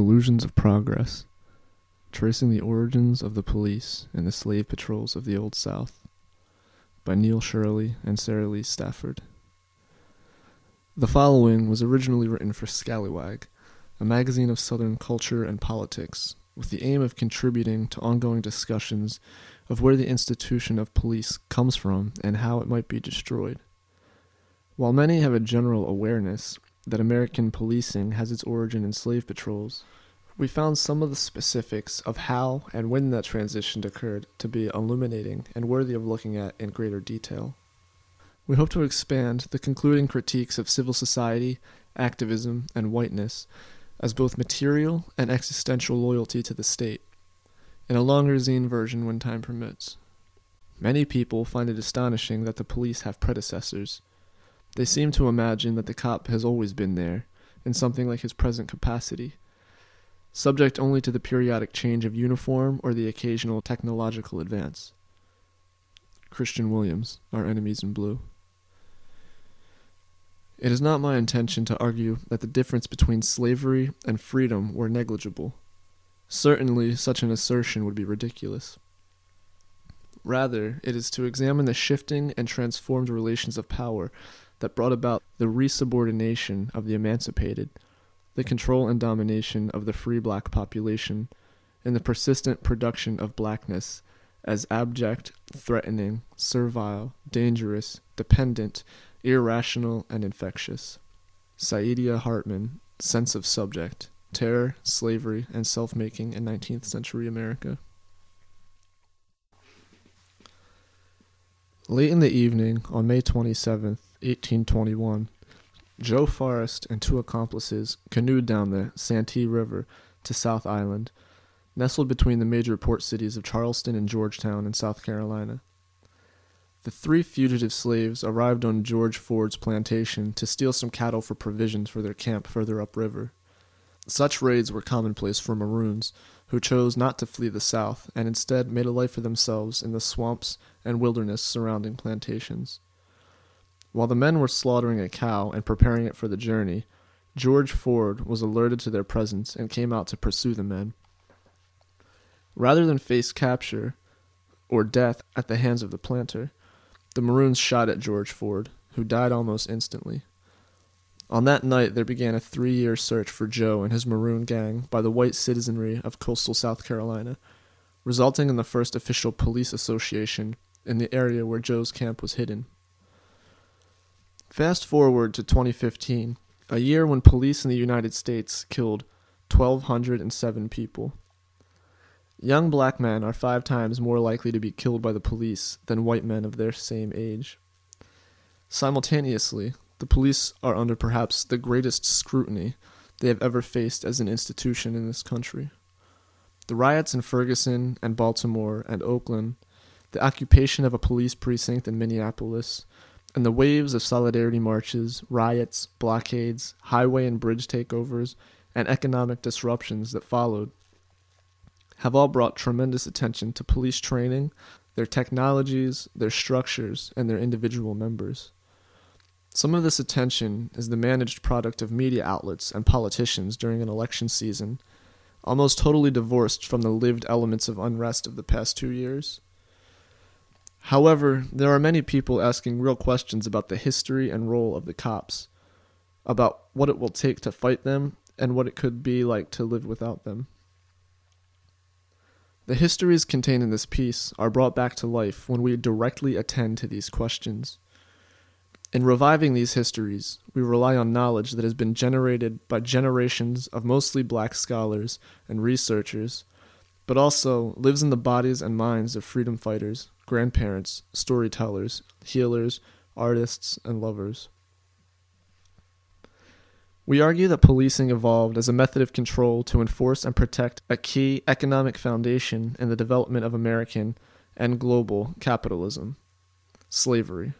Delusions of Progress Tracing the Origins of the Police and the Slave Patrols of the Old South by Neal Shirley and Saralee Stafford. The following was originally written for Scalawag, a magazine of Southern culture and politics, with the aim of contributing to ongoing discussions of where the institution of police comes from and how it might be destroyed. While many have a general awareness that American policing has its origin in slave patrols, we found some of the specifics of how and when that transition occurred to be illuminating and worthy of looking at in greater detail. We hope to expand the concluding critiques of civil society, activism, and whiteness as both material and existential loyalty to the state, in a longer zine version when time permits. Many people find it astonishing that the police have predecessors. They seem to imagine that the cop has always been there, in something like his present capacity, subject only to the periodic change of uniform or the occasional technological advance. Kristian Williams, Our Enemies in Blue. It is not my intention to argue that the difference between slavery and freedom were negligible. Certainly, such an assertion would be ridiculous. Rather, it is to examine the shifting and transformed relations of power that brought about the resubordination of the emancipated, the control and domination of the free black population, and the persistent production of blackness as abject, threatening, servile, dangerous, dependent, irrational, and infectious. Saidiya Hartman, Scenes of Subjection, Terror, Slavery, and Self Making in 19th Century America. Late in the evening, on May 27th, 1821, Joe Forrest and two accomplices canoed down the Santee River to South Island, nestled between the major port cities of Charleston and Georgetown in South Carolina. The three fugitive slaves arrived on George Ford's plantation to steal some cattle for provisions for their camp further upriver. Such raids were commonplace for Maroons, who chose not to flee the South and instead made a life for themselves in the swamps and wilderness surrounding plantations. While the men were slaughtering a cow and preparing it for the journey, George Ford was alerted to their presence and came out to pursue the men. Rather than face capture or death at the hands of the planter, the Maroons shot at George Ford, who died almost instantly. On that night, there began a three year search for Joe and his Maroon gang by the white citizenry of coastal South Carolina, resulting in the first official police association in the area where Joe's camp was hidden. Fast forward to 2015, a year when police in the United States killed 1,207 people. Young black men are five times more likely to be killed by the police than white men of their same age. Simultaneously, the police are under perhaps the greatest scrutiny they have ever faced as an institution in this country. The riots in Ferguson and Baltimore and Oakland, the occupation of a police precinct in Minneapolis, and the waves of solidarity marches, riots, blockades, highway and bridge takeovers, and economic disruptions that followed have all brought tremendous attention to police training, their technologies, their structures, and their individual members. Some of this attention is the managed product of media outlets and politicians during an election season, almost totally divorced from the lived elements of unrest of the past two years. However, there are many people asking real questions about the history and role of the cops, about what it will take to fight them, and what it could be like to live without them. The histories contained in this piece are brought back to life when we directly attend to these questions. In reviving these histories, we rely on knowledge that has been generated by generations of mostly black scholars and researchers, but also lives in the bodies and minds of freedom fighters, grandparents, storytellers, healers, artists, and lovers. We argue that policing evolved as a method of control to enforce and protect a key economic foundation in the development of American and global capitalism slavery.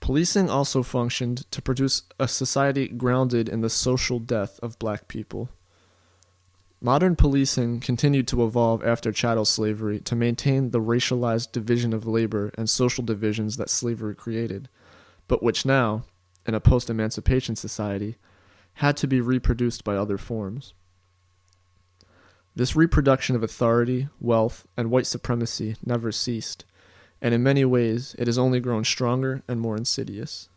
Policing also functioned to produce a society grounded in the social death of black people. Modern policing continued to evolve after chattel slavery to maintain the racialized division of labor and social divisions that slavery created, but which now, in a post emancipation society, had to be reproduced by other forms. This reproduction of authority, wealth, and white supremacy never ceased, and in many ways it has only grown stronger and more insidious.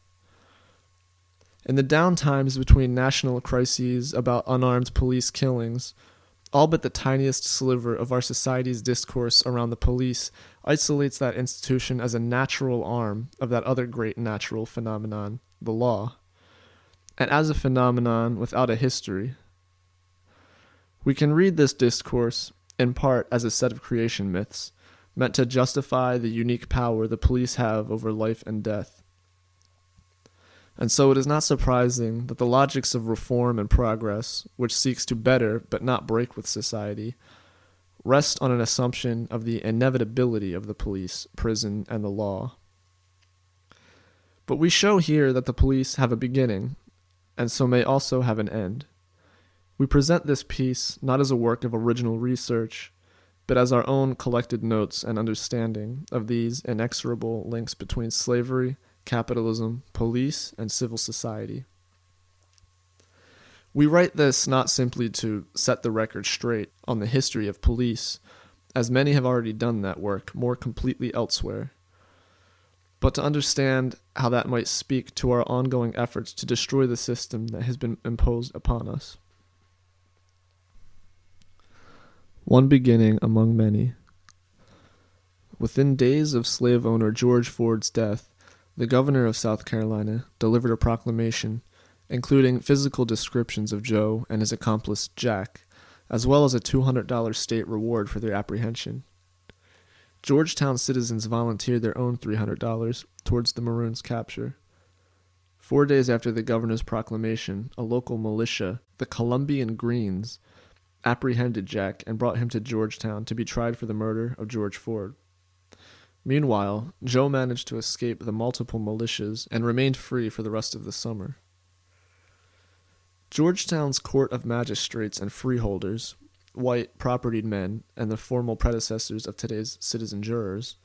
In the down times between national crises about unarmed police killings, all but the tiniest sliver of our society's discourse around the police isolates that institution as a natural arm of that other great natural phenomenon, the law, and as a phenomenon without a history, we can read this discourse, in part, as a set of creation myths, meant to justify the unique power the police have over life and death. And so it is not surprising that the logics of reform and progress, which seeks to better but not break with society, rest on an assumption of the inevitability of the police, prison, and the law. But we show here that the police have a beginning, and so may also have an end. We present this piece not as a work of original research, but as our own collected notes and understanding of these inexorable links between slavery, capitalism, police, and civil society. We write this not simply to set the record straight on the history of police, as many have already done that work more completely elsewhere, but to understand how that might speak to our ongoing efforts to destroy the system that has been imposed upon us. one beginning among many. Within days of slave owner George Ford's death, the governor of South Carolina delivered a proclamation, including physical descriptions of Joe and his accomplice Jack, as well as a $200 state reward for their apprehension. Georgetown citizens volunteered their own $300 towards the Maroons' capture. Four days after the governor's proclamation, a local militia, the Columbian Greens, apprehended Jack and brought him to Georgetown to be tried for the murder of George Ford. Meanwhile, Joe managed to escape the multiple militias and remained free for the rest of the summer. Georgetown's Court of Magistrates and Freeholders, white propertied men and the formal predecessors of today's citizen jurors,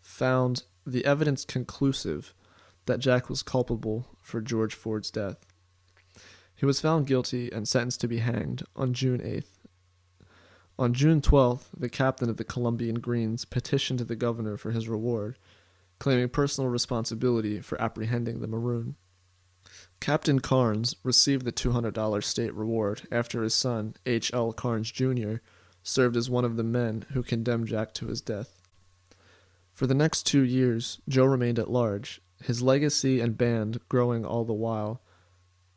found the evidence conclusive that Jack was culpable for George Ford's death. He was found guilty and sentenced to be hanged on June 8th. On June 12th, the captain of the Columbian Greens petitioned the governor for his reward, claiming personal responsibility for apprehending the Maroon. Captain Carnes received the $200 state reward after his son, H. L. Carnes Jr., served as one of the men who condemned Jack to his death. For the next two years, Joe remained at large, his legacy and band growing all the while,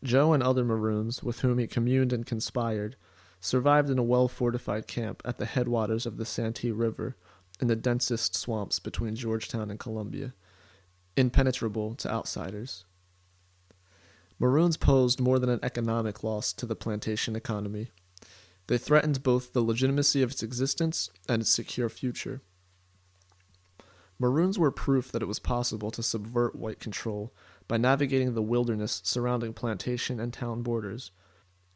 Joe and other Maroons, with whom he communed and conspired, survived in a well fortified camp at the headwaters of the Santee River in the densest swamps between Georgetown and Columbia, impenetrable to outsiders. Maroons posed more than an economic loss to the plantation economy. They threatened both the legitimacy of its existence and its secure future. Maroons were proof that it was possible to subvert white control by navigating the wilderness surrounding plantation and town borders,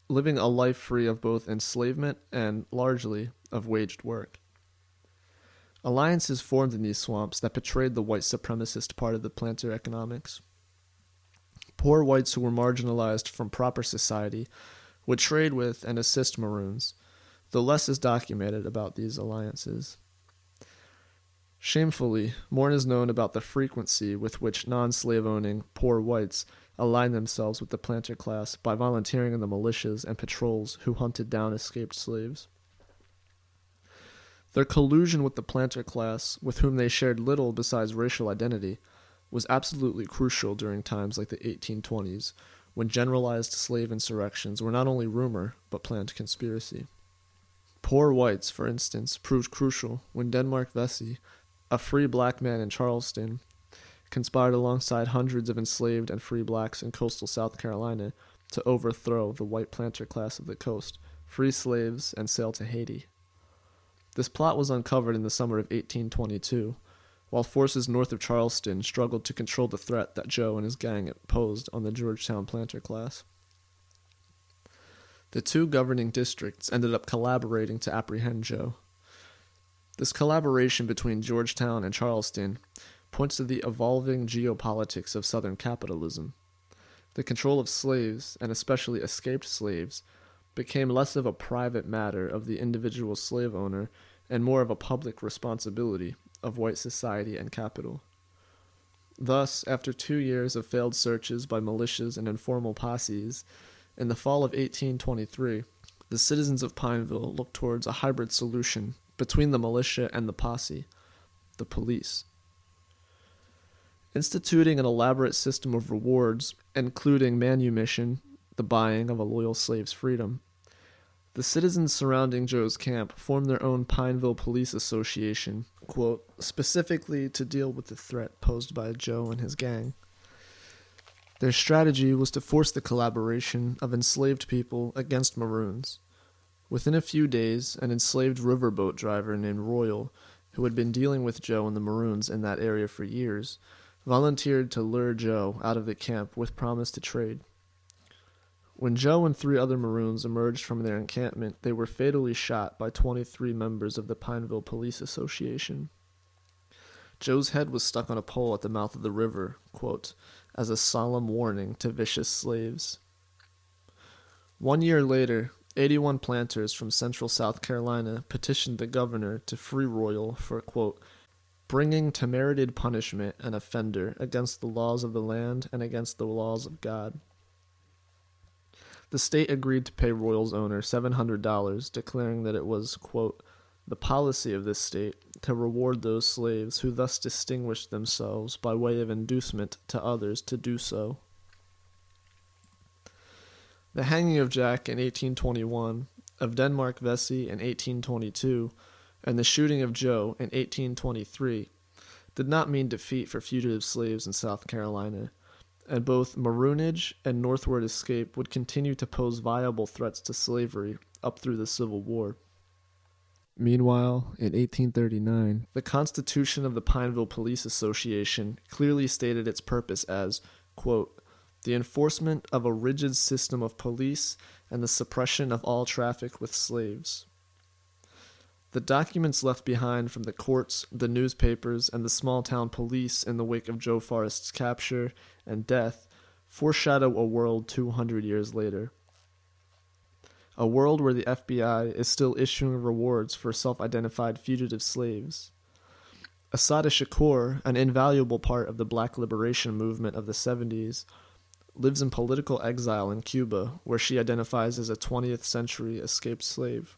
living a life free of both enslavement and, largely, of waged work. Alliances formed in these swamps that betrayed the white supremacist part of the planter economics. Poor whites who were marginalized from proper society would trade with and assist Maroons, though less is documented about these alliances. Shamefully, more is known about the frequency with which non slave owning poor whites aligned themselves with the planter class by volunteering in the militias and patrols who hunted down escaped slaves. Their collusion with the planter class, with whom they shared little besides racial identity, was absolutely crucial during times like the 1820s, when generalized slave insurrections were not only rumor, but planned conspiracy. Poor whites, for instance, proved crucial when Denmark Vesey, a free black man in Charleston, conspired alongside hundreds of enslaved and free blacks in coastal South Carolina to overthrow the white planter class of the coast, free slaves, and sail to Haiti. This plot was uncovered in the summer of 1822, while forces north of Charleston struggled to control the threat that Joe and his gang posed on the Georgetown planter class. The two governing districts ended up collaborating to apprehend Joe. This collaboration between Georgetown and Charleston points to the evolving geopolitics of Southern capitalism. The control of slaves, and especially escaped slaves, became less of a private matter of the individual slave owner and more of a public responsibility of white society and capital. Thus, after two years of failed searches by militias and informal posses, in the fall of 1823, the citizens of Pineville looked towards a hybrid solution between the militia and the posse, the police. Instituting an elaborate system of rewards, including manumission, the buying of a loyal slave's freedom, the citizens surrounding Joe's camp formed their own Pineville Police Association, quote, specifically to deal with the threat posed by Joe and his gang. Their strategy was to force the collaboration of enslaved people against Maroons. Within a few days, an enslaved riverboat driver named Royal, who had been dealing with Joe and the Maroons in that area for years, volunteered to lure Joe out of the camp with promise to trade. When Joe and three other Maroons emerged from their encampment, they were fatally shot by 23 members of the Pineville Police Association. Joe's head was stuck on a pole at the mouth of the river, quote, as a solemn warning to vicious slaves. One year later, 81 planters from central South Carolina petitioned the governor to free Royal for, quote, bringing to merited punishment an offender against the laws of the land and against the laws of God. The state agreed to pay Royal's owner $700, declaring that it was, quote, the policy of this state to reward those slaves who thus distinguished themselves by way of inducement to others to do so. The hanging of Jack in 1821, of Denmark Vesey in 1822, and the shooting of Joe in 1823 did not mean defeat for fugitive slaves in South Carolina and both maroonage and northward escape would continue to pose viable threats to slavery up through the Civil War. Meanwhile, in 1839, the Constitution of the Pineville Police Association clearly stated its purpose as, quote, the enforcement of a rigid system of police and the suppression of all traffic with slaves. The documents left behind from the courts, the newspapers, and the small town police in the wake of Joe Forrest's capture and death foreshadow a world 200 years later. A world where the FBI is still issuing rewards for self identified fugitive slaves. Assata Shakur, an invaluable part of the black liberation movement of the 70s, lives in political exile in Cuba, where she identifies as a 20th century escaped slave.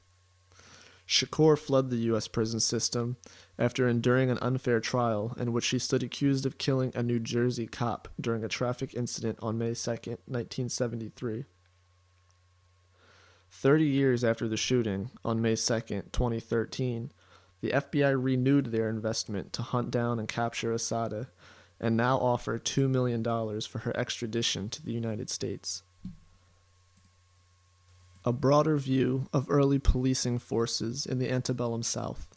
Shakur fled the U.S. prison system after enduring an unfair trial in which she stood accused of killing a New Jersey cop during a traffic incident on May 2, 1973. Thirty years after the shooting, on May 2, 2013, the FBI renewed their investment to hunt down and capture Assata and now offer $2 million for her extradition to the United States a broader view of early policing forces in the antebellum South.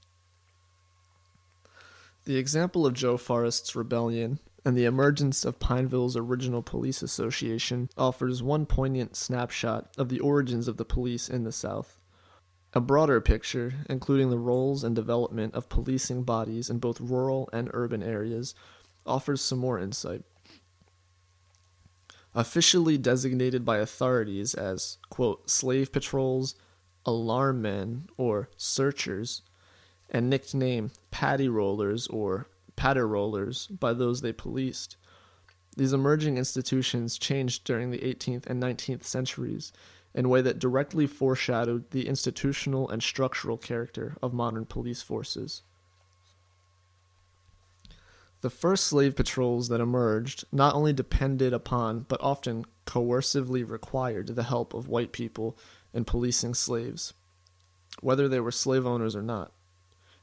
The example of Joe Forrest's rebellion and the emergence of Pineville's original police association offers one poignant snapshot of the origins of the police in the South. A broader picture, including the roles and development of policing bodies in both rural and urban areas, offers some more insight officially designated by authorities as, quote, slave patrols, alarm men, or searchers, and nicknamed paddy rollers or patter rollers by those they policed. These emerging institutions changed during the 18th and 19th centuries in a way that directly foreshadowed the institutional and structural character of modern police forces. The first slave patrols that emerged not only depended upon, but often coercively required the help of white people in policing slaves, whether they were slave owners or not.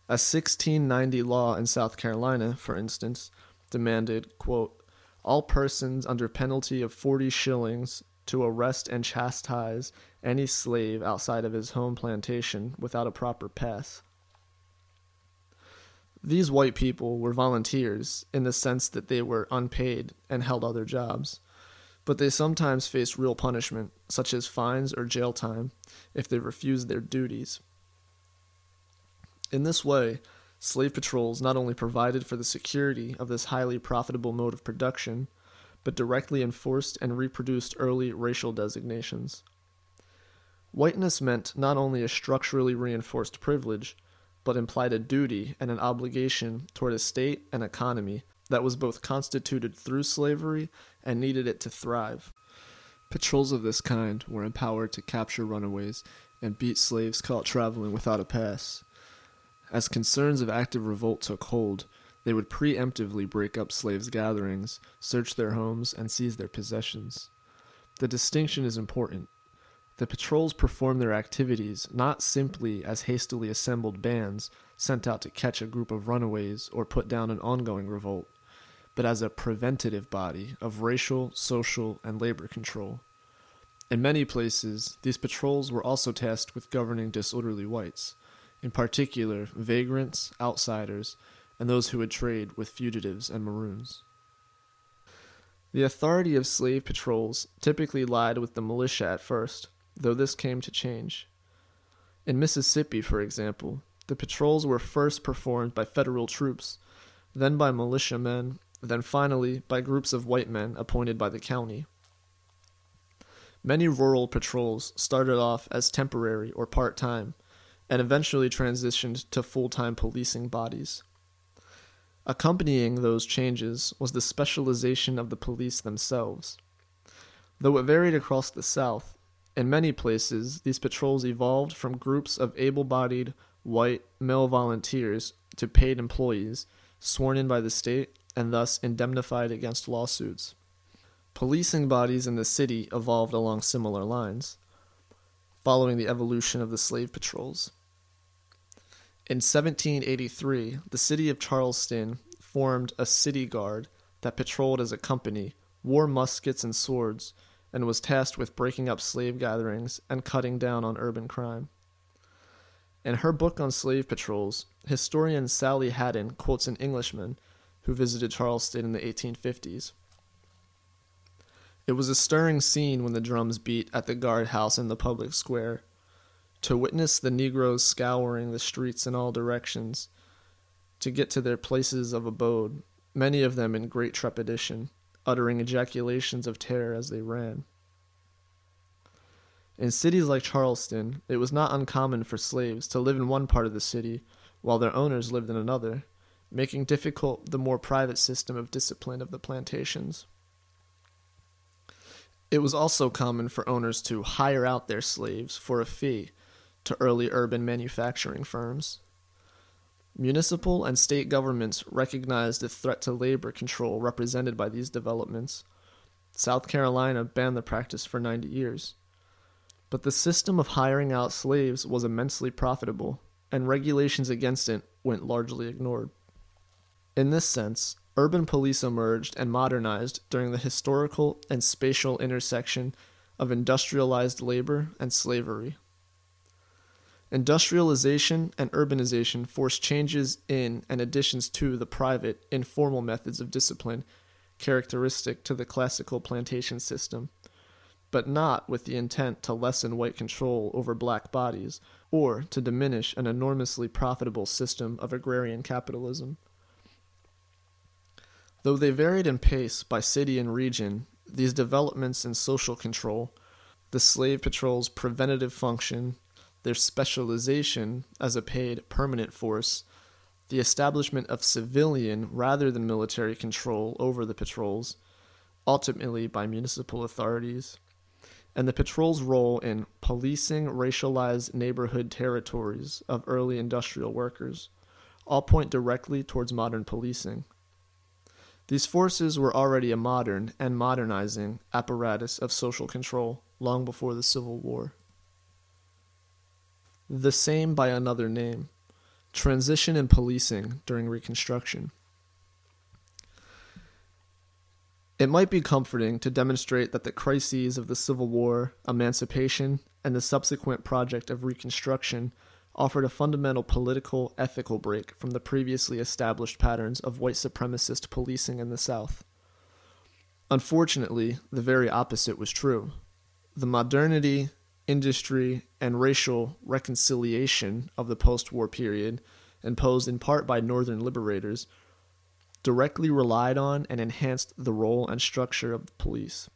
A 1690 law in South Carolina, for instance, demanded, quote, all persons under penalty of 40 shillings to arrest and chastise any slave outside of his home plantation without a proper pass. These white people were volunteers in the sense that they were unpaid and held other jobs, but they sometimes faced real punishment, such as fines or jail time, if they refused their duties. In this way, slave patrols not only provided for the security of this highly profitable mode of production, but directly enforced and reproduced early racial designations. Whiteness meant not only a structurally reinforced privilege, but implied a duty and an obligation toward a state and economy that was both constituted through slavery and needed it to thrive. Patrols of this kind were empowered to capture runaways and beat slaves caught traveling without a pass. As concerns of active revolt took hold, they would preemptively break up slaves' gatherings, search their homes, and seize their possessions. The distinction is important. The patrols performed their activities not simply as hastily assembled bands sent out to catch a group of runaways or put down an ongoing revolt but as a preventative body of racial, social, and labor control. In many places, these patrols were also tasked with governing disorderly whites, in particular vagrants, outsiders, and those who would trade with fugitives and maroons. The authority of slave patrols typically lied with the militia at first, though this came to change. In Mississippi, for example, the patrols were first performed by federal troops, then by militiamen, then finally by groups of white men appointed by the county. Many rural patrols started off as temporary or part time, and eventually transitioned to full time policing bodies. Accompanying those changes was the specialization of the police themselves. Though it varied across the South, in many places these patrols evolved from groups of able bodied, white, male volunteers to paid employees sworn in by the state and thus indemnified against lawsuits. Policing bodies in the city evolved along similar lines, following the evolution of the slave patrols. In 1783, the city of Charleston formed a city guard that patrolled as a company, wore muskets and swords, and was tasked with breaking up slave gatherings and cutting down on urban crime. In her book on slave patrols, historian Sally Hadden quotes an Englishman who visited Charleston in the 1850s. It was a stirring scene when the drums beat at the guardhouse in the public square. To witness the Negroes scouring the streets in all directions, to get to their places of abode, many of them in great trepidation, uttering ejaculations of terror as they ran. In cities like Charleston, it was not uncommon for slaves to live in one part of the city while their owners lived in another making difficult the more private system of discipline of the plantations. It was also common for owners to hire out their slaves for a fee to early urban manufacturing firms. Municipal and state governments recognized the threat to labor control represented by these developments. South Carolina banned the practice for 90 years. But the system of hiring out slaves was immensely profitable, and regulations against it went largely ignored. In this sense, urban police emerged and modernized during the historical and spatial intersection of industrialized labor and slavery. Industrialization and urbanization forced changes in and additions to the private, informal methods of discipline characteristic to the classical plantation system, but not with the intent to lessen white control over black bodies or to diminish an enormously profitable system of agrarian capitalism. Though they varied in pace by city and region, these developments in social control, the slave patrol's preventative function, their specialization as a paid permanent force, the establishment of civilian rather than military control over the patrols, ultimately by municipal authorities, and the patrol's role in policing racialized neighborhood territories of early industrial workers all point directly towards modern policing. These forces were already a modern and modernizing apparatus of social control long before the Civil War. The same by another name transition in policing during Reconstruction. It might be comforting to demonstrate that the crises of the Civil War, emancipation, and the subsequent project of Reconstruction offered a fundamental political, ethical break from the previously established patterns of white supremacist policing in the South. Unfortunately, the very opposite was true. The modernity, industry, and racial reconciliation of the post war period, imposed in part by Northern liberators, directly relied on and enhanced the role and structure of the police.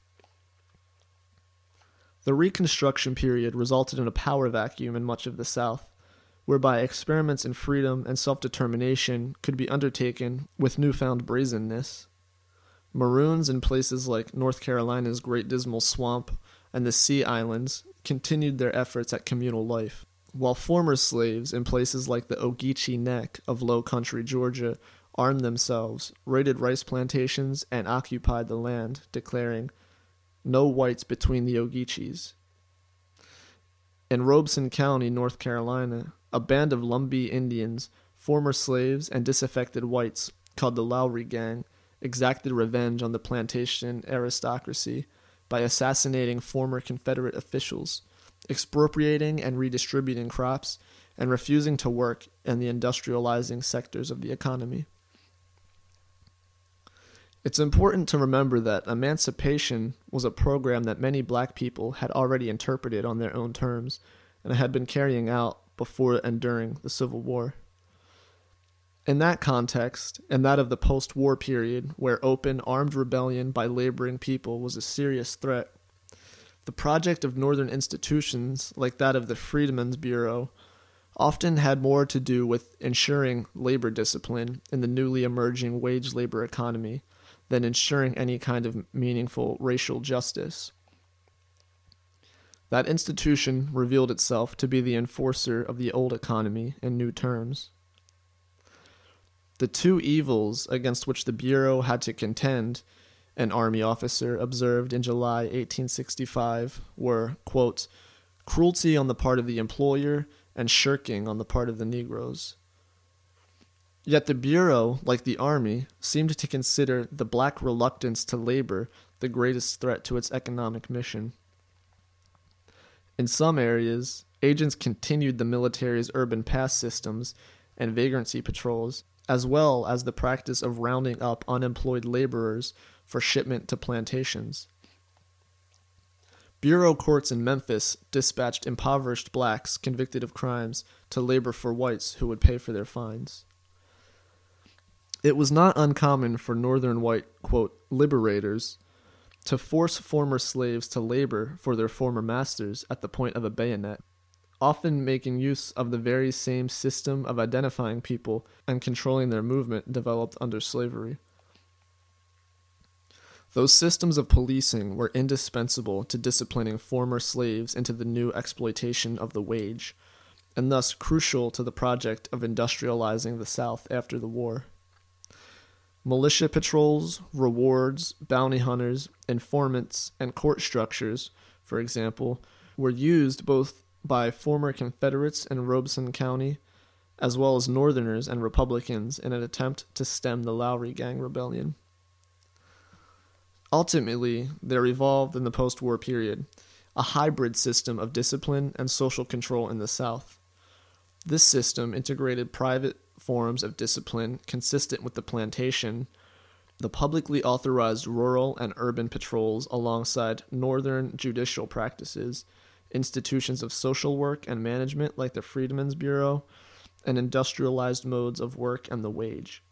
The Reconstruction period resulted in a power vacuum in much of the South, whereby experiments in freedom and self determination could be undertaken with newfound brazenness. Maroons in places like North Carolina's Great Dismal Swamp and the Sea Islands continued their efforts at communal life, while former slaves in places like the Ogeechee Neck of low country Georgia armed themselves, raided rice plantations, and occupied the land, declaring, No whites between the Ogeechees. In Robeson County, North Carolina, a band of Lumbee Indians, former slaves, and disaffected whites, called the Lowry Gang, exacted revenge on the plantation aristocracy by assassinating former Confederate officials, expropriating and redistributing crops, and refusing to work in the industrializing sectors of the economy. It's important to remember that emancipation was a program that many black people had already interpreted on their own terms and had been carrying out before and during the Civil War. In that context, and that of the post war period, where open, armed rebellion by laboring people was a serious threat, the project of Northern institutions, like that of the Freedmen's Bureau, often had more to do with ensuring labor discipline in the newly emerging wage labor economy than ensuring any kind of meaningful racial justice. That institution revealed itself to be the enforcer of the old economy in new terms. The two evils against which the Bureau had to contend, an Army officer observed in July 1865, were, quote, cruelty on the part of the employer and shirking on the part of the Negroes. Yet the Bureau, like the Army, seemed to consider the black reluctance to labor the greatest threat to its economic mission. In some areas, agents continued the military's urban pass systems and vagrancy patrols, as well as the practice of rounding up unemployed laborers for shipment to plantations. Bureau courts in Memphis dispatched impoverished blacks convicted of crimes to labor for whites who would pay for their fines. It was not uncommon for northern white, quote, liberators to force former slaves to labor for their former masters at the point of a bayonet, often making use of the very same system of identifying people and controlling their movement developed under slavery. Those systems of policing were indispensable to disciplining former slaves into the new exploitation of the wage, and thus crucial to the project of industrializing the South after the war. Militia patrols, rewards, bounty hunters, informants, and court structures, for example, were used both by former Confederates in Robeson County as well as Northerners and Republicans in an attempt to stem the Lowry Gang rebellion. Ultimately, there evolved in the post war period a hybrid system of discipline and social control in the South. This system integrated private forms of discipline consistent with the plantation, the publicly authorized rural and urban patrols alongside northern judicial practices, institutions of social work and management like the Freedmen's Bureau, and industrialized modes of work and the wage.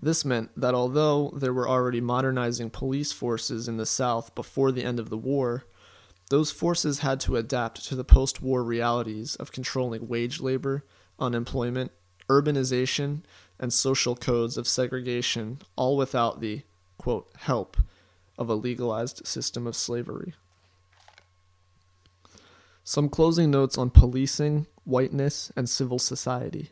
This meant that although there were already modernizing police forces in the South before the end of the war, those forces had to adapt to the post war realities of controlling wage labor unemployment, urbanization, and social codes of segregation, all without the, quote, help of a legalized system of slavery. Some closing notes on policing, whiteness, and civil society.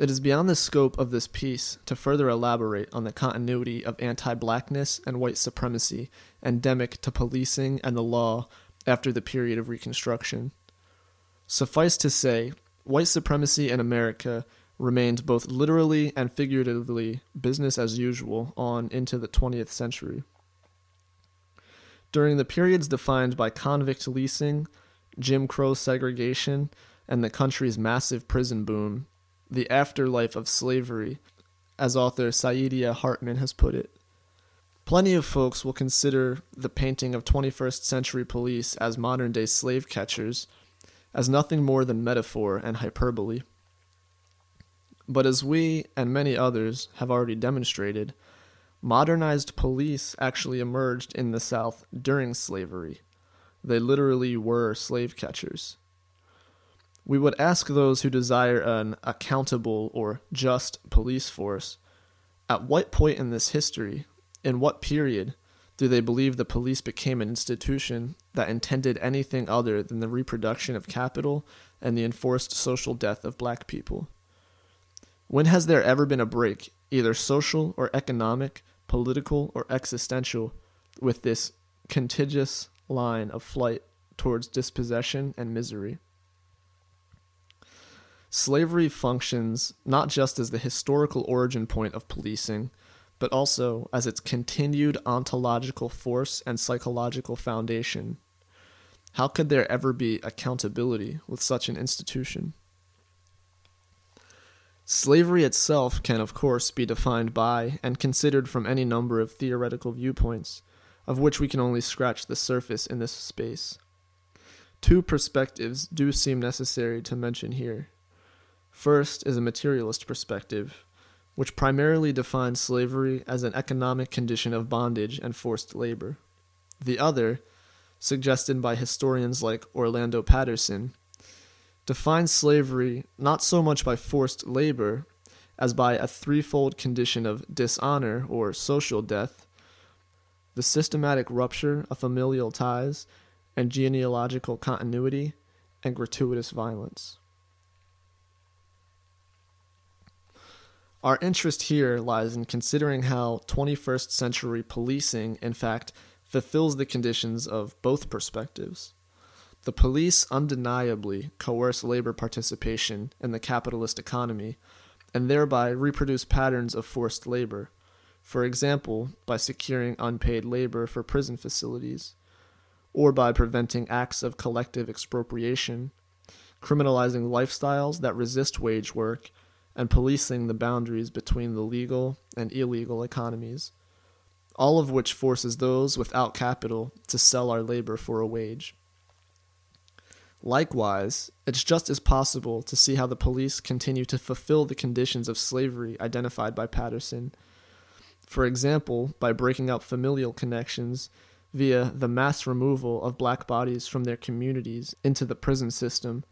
It is beyond the scope of this piece to further elaborate on the continuity of anti blackness and white supremacy endemic to policing and the law after the period of Reconstruction. Suffice to say, white supremacy in America remained both literally and figuratively business as usual on into the 20th century. During the periods defined by convict leasing, Jim Crow segregation, and the country's massive prison boom, the afterlife of slavery, as author Saidiya Hartman has put it. Plenty of folks will consider the painting of 21st century police as modern day slave catchers as nothing more than metaphor and hyperbole. But as we and many others have already demonstrated, Modernized police actually emerged in the South during slavery. They literally were slave catchers. We would ask those who desire an accountable or just police force at what point in this history, in what period, do they believe the police became an institution that intended anything other than the reproduction of capital and the enforced social death of black people? When has there ever been a break, either social or economic, political or existential, with this contiguous line of flight towards dispossession and misery? Slavery functions not just as the historical origin point of policing, but also as its continued ontological force and psychological foundation. How could there ever be accountability with such an institution? Slavery itself can, of course, be defined by and considered from any number of theoretical viewpoints, of which we can only scratch the surface in this space. Two perspectives do seem necessary to mention here. First is a materialist perspective, which primarily defines slavery as an economic condition of bondage and forced labor. The other, suggested by historians like Orlando Patterson, defines slavery not so much by forced labor as by a threefold condition of dishonor or social death, the systematic rupture of familial ties and genealogical continuity, and gratuitous violence. Our interest here lies in considering how 21st century policing, in fact, fulfills the conditions of both perspectives. The police undeniably coerce labor participation in the capitalist economy and thereby reproduce patterns of forced labor, for example, by securing unpaid labor for prison facilities, or by preventing acts of collective expropriation, criminalizing lifestyles that resist wage work and policing the boundaries between the legal and illegal economies, all of which forces those without capital to sell our labor for a wage. Likewise, it's just as possible to see how the police continue to fulfill the conditions of slavery identified by Patterson. For example, by breaking up familial connections via the mass removal of black bodies from their communities into the prison system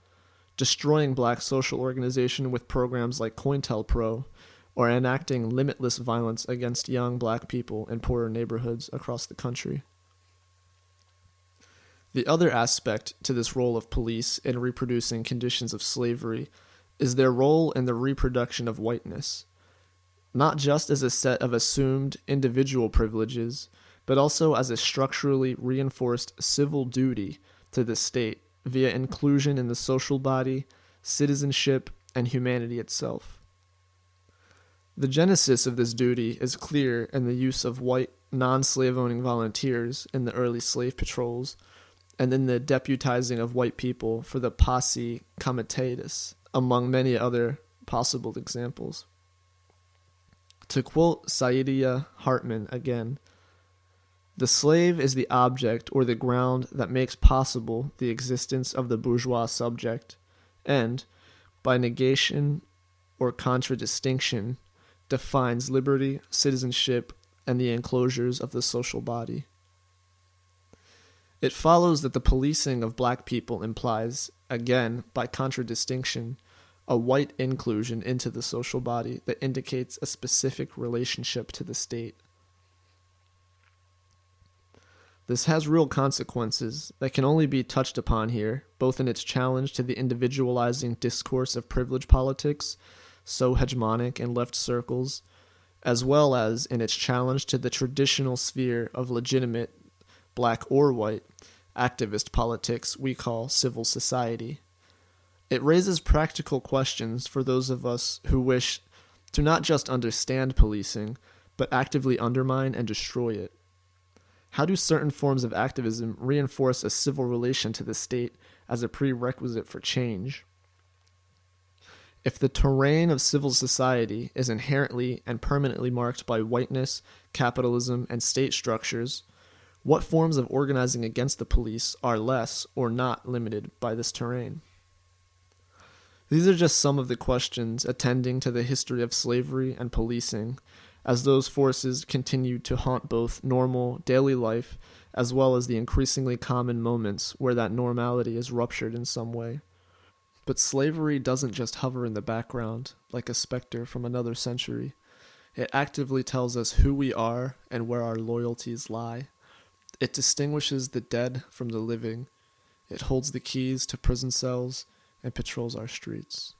destroying black social organization with programs like COINTELPRO, or enacting limitless violence against young black people in poorer neighborhoods across the country. The other aspect to this role of police in reproducing conditions of slavery is their role in the reproduction of whiteness, not just as a set of assumed individual privileges, but also as a structurally reinforced civil duty to the state via inclusion in the social body, citizenship, and humanity itself. The genesis of this duty is clear in the use of white non slave owning volunteers in the early slave patrols, and then the deputizing of white people for the posse comitatus, among many other possible examples. To quote Saidiya Hartman again, the slave is the object or the ground that makes possible the existence of the bourgeois subject, and, by negation or contradistinction, defines liberty, citizenship, and the enclosures of the social body. It follows that the policing of black people implies, again, by contradistinction, a white inclusion into the social body that indicates a specific relationship to the state. This has real consequences that can only be touched upon here, both in its challenge to the individualizing discourse of privilege politics, so hegemonic in left circles, as well as in its challenge to the traditional sphere of legitimate, black or white, activist politics we call civil society. It raises practical questions for those of us who wish to not just understand policing, but actively undermine and destroy it. How do certain forms of activism reinforce a civil relation to the state as a prerequisite for change? If the terrain of civil society is inherently and permanently marked by whiteness, capitalism, and state structures, what forms of organizing against the police are less or not limited by this terrain? These are just some of the questions attending to the history of slavery and policing as those forces continue to haunt both normal daily life as well as the increasingly common moments where that normality is ruptured in some way. But slavery doesn't just hover in the background like a specter from another century. It actively tells us who we are and where our loyalties lie. It distinguishes the dead from the living. It holds the keys to prison cells and patrols our streets.